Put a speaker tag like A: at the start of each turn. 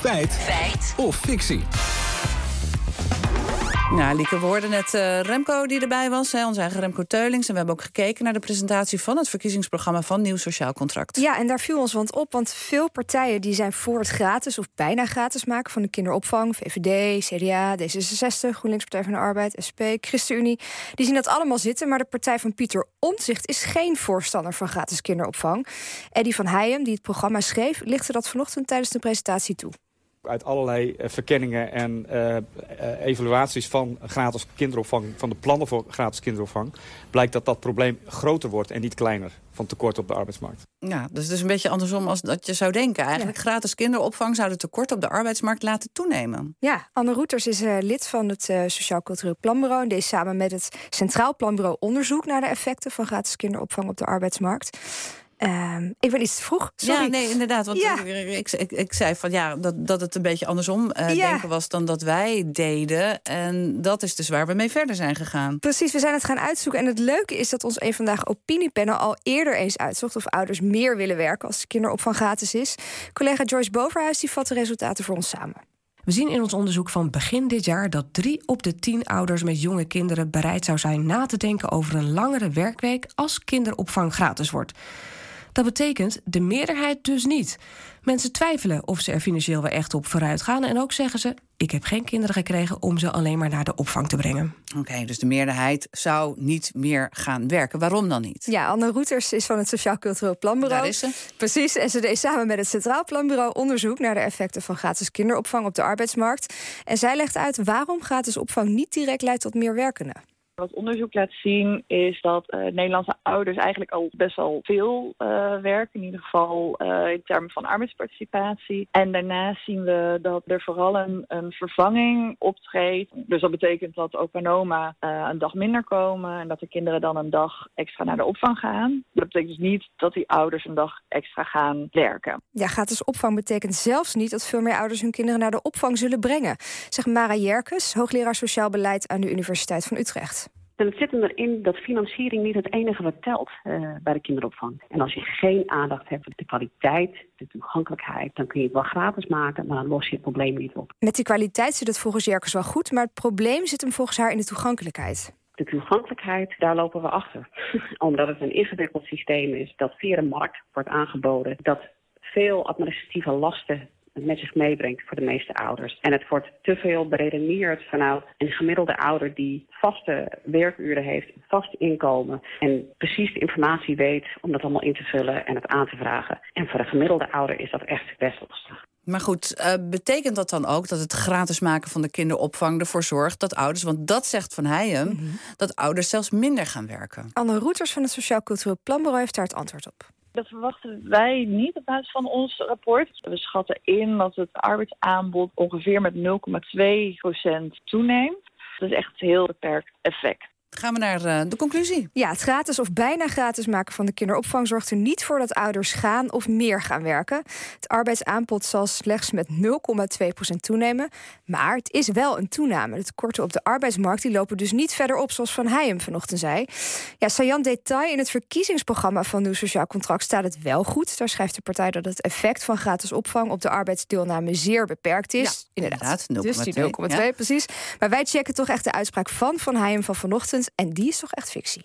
A: Feit.
B: Feit.
A: Of fictie.
C: Nou, Lieke, we hoorden net uh, Remco die erbij was, hè, onze eigen Remco Teulings. En we hebben ook gekeken naar de presentatie van het verkiezingsprogramma van Nieuw Sociaal Contract.
D: Ja, en daar viel ons want op, want veel partijen die zijn voor het gratis of bijna gratis maken van de kinderopvang. VVD, CDA, D66, GroenLinks Partij van de Arbeid, SP, ChristenUnie. Die zien dat allemaal zitten, maar de partij van Pieter Omtzigt is geen voorstander van gratis kinderopvang. Eddie van Heijem, die het programma schreef, lichtte dat vanochtend tijdens de presentatie toe
E: uit allerlei uh, verkenningen en uh, uh, evaluaties van gratis kinderopvang, van de plannen voor gratis kinderopvang, blijkt dat dat probleem groter wordt en niet kleiner van tekort op de arbeidsmarkt.
C: Ja, dus het is een beetje andersom als dat je zou denken. Eigenlijk ja. gratis kinderopvang zou het tekort op de arbeidsmarkt laten toenemen.
D: Ja, Anne Roeters is lid van het Sociaal Cultureel Planbureau en deed samen met het Centraal Planbureau onderzoek naar de effecten van gratis kinderopvang op de arbeidsmarkt. Um, ik ben iets te vroeg. Sorry.
C: Ja, nee, inderdaad. Want
D: Ja.
C: ik, ik, ik zei van ja, dat, dat het een beetje andersom eh,
D: Ja.
C: denken was dan dat wij deden. En dat is dus waar we mee verder zijn gegaan.
D: Precies, we zijn het gaan uitzoeken. En het leuke is dat ons een vandaag opiniepanel al eerder eens uitzocht of ouders meer willen werken als de kinderopvang gratis is. Collega Joyce Boverhuis die vat de resultaten voor ons samen.
F: We zien in ons onderzoek van begin dit jaar dat drie op de tien ouders met jonge kinderen bereid zou zijn na te denken over een langere werkweek als kinderopvang gratis wordt. Dat betekent de meerderheid dus niet. Mensen twijfelen of ze er financieel wel echt op vooruit gaan. En ook zeggen ze: Ik heb geen kinderen gekregen om ze alleen maar naar de opvang te brengen.
C: Oké, dus de meerderheid zou niet meer gaan werken. Waarom dan niet?
D: Ja, Anne Roeters is van het Sociaal Cultureel Planbureau.
C: Daar is ze.
D: Precies, en ze deed samen met het Centraal Planbureau onderzoek naar de effecten van gratis kinderopvang op de arbeidsmarkt. En zij legt uit waarom gratis opvang niet direct leidt tot meer werkenden.
G: Wat onderzoek laat zien is dat uh, Nederlandse ouders eigenlijk al best wel veel uh, werken. In ieder geval uh, in termen van arbeidsparticipatie. En daarnaast zien we dat er vooral een, vervanging optreedt. Dus dat betekent dat opa en oma een dag minder komen. En dat de kinderen dan een dag extra naar de opvang gaan. Dat betekent dus niet dat die ouders een dag extra gaan werken.
D: Ja, gratis opvang betekent zelfs niet dat veel meer ouders hun kinderen naar de opvang zullen brengen. Zegt Mara Jerkes, hoogleraar sociaal beleid aan de Universiteit van Utrecht.
H: En het zit hem erin dat financiering niet het enige wat telt uh, bij de kinderopvang. En als je geen aandacht hebt voor de kwaliteit, de toegankelijkheid, dan kun je het wel gratis maken, maar dan los je het probleem niet op.
D: Met die kwaliteit zit het volgens Jerkes wel goed, maar het probleem zit hem volgens haar in de toegankelijkheid.
H: De toegankelijkheid, daar lopen we achter. Omdat het een ingewikkeld systeem is dat via de markt wordt aangeboden, dat veel administratieve lasten met zich meebrengt voor de meeste ouders. En het wordt te veel beredeneerd vanuit een gemiddelde ouder die vaste werkuren heeft, een vast inkomen en precies de informatie weet om dat allemaal in te vullen en het aan te vragen. En voor een gemiddelde ouder is dat echt best lastig.
C: Maar goed, uh, betekent dat dan ook dat het gratis maken van de kinderopvang ervoor zorgt dat ouders, want dat zegt Van Heijem, mm -hmm. dat ouders zelfs minder gaan werken?
D: Anne Roeters van het Sociaal Cultureel Planbureau heeft daar het antwoord op.
G: Dat verwachten wij niet op basis van ons rapport. We schatten in dat het arbeidsaanbod ongeveer met 0,2% toeneemt. Dat is echt een heel beperkt effect.
C: Gaan we naar uh, de conclusie.
D: Ja, het gratis of bijna gratis maken van de kinderopvang zorgt er niet voor dat ouders gaan of meer gaan werken. Het arbeidsaanbod zal slechts met 0,2% toenemen. Maar het is wel een toename. De tekorten op de arbeidsmarkt die lopen dus niet verder op, zoals Van Heijem vanochtend zei. Ja, saillant detail in het verkiezingsprogramma van Nieuw Sociaal Contract staat het wel goed. Daar schrijft de partij dat het effect van gratis opvang op de arbeidsdeelname zeer beperkt is.
C: Ja, inderdaad, 0,2.
D: Dus die 0,2, ja. precies. Maar wij checken toch echt de uitspraak van Van Heijem van vanochtend. En die is toch echt fictie.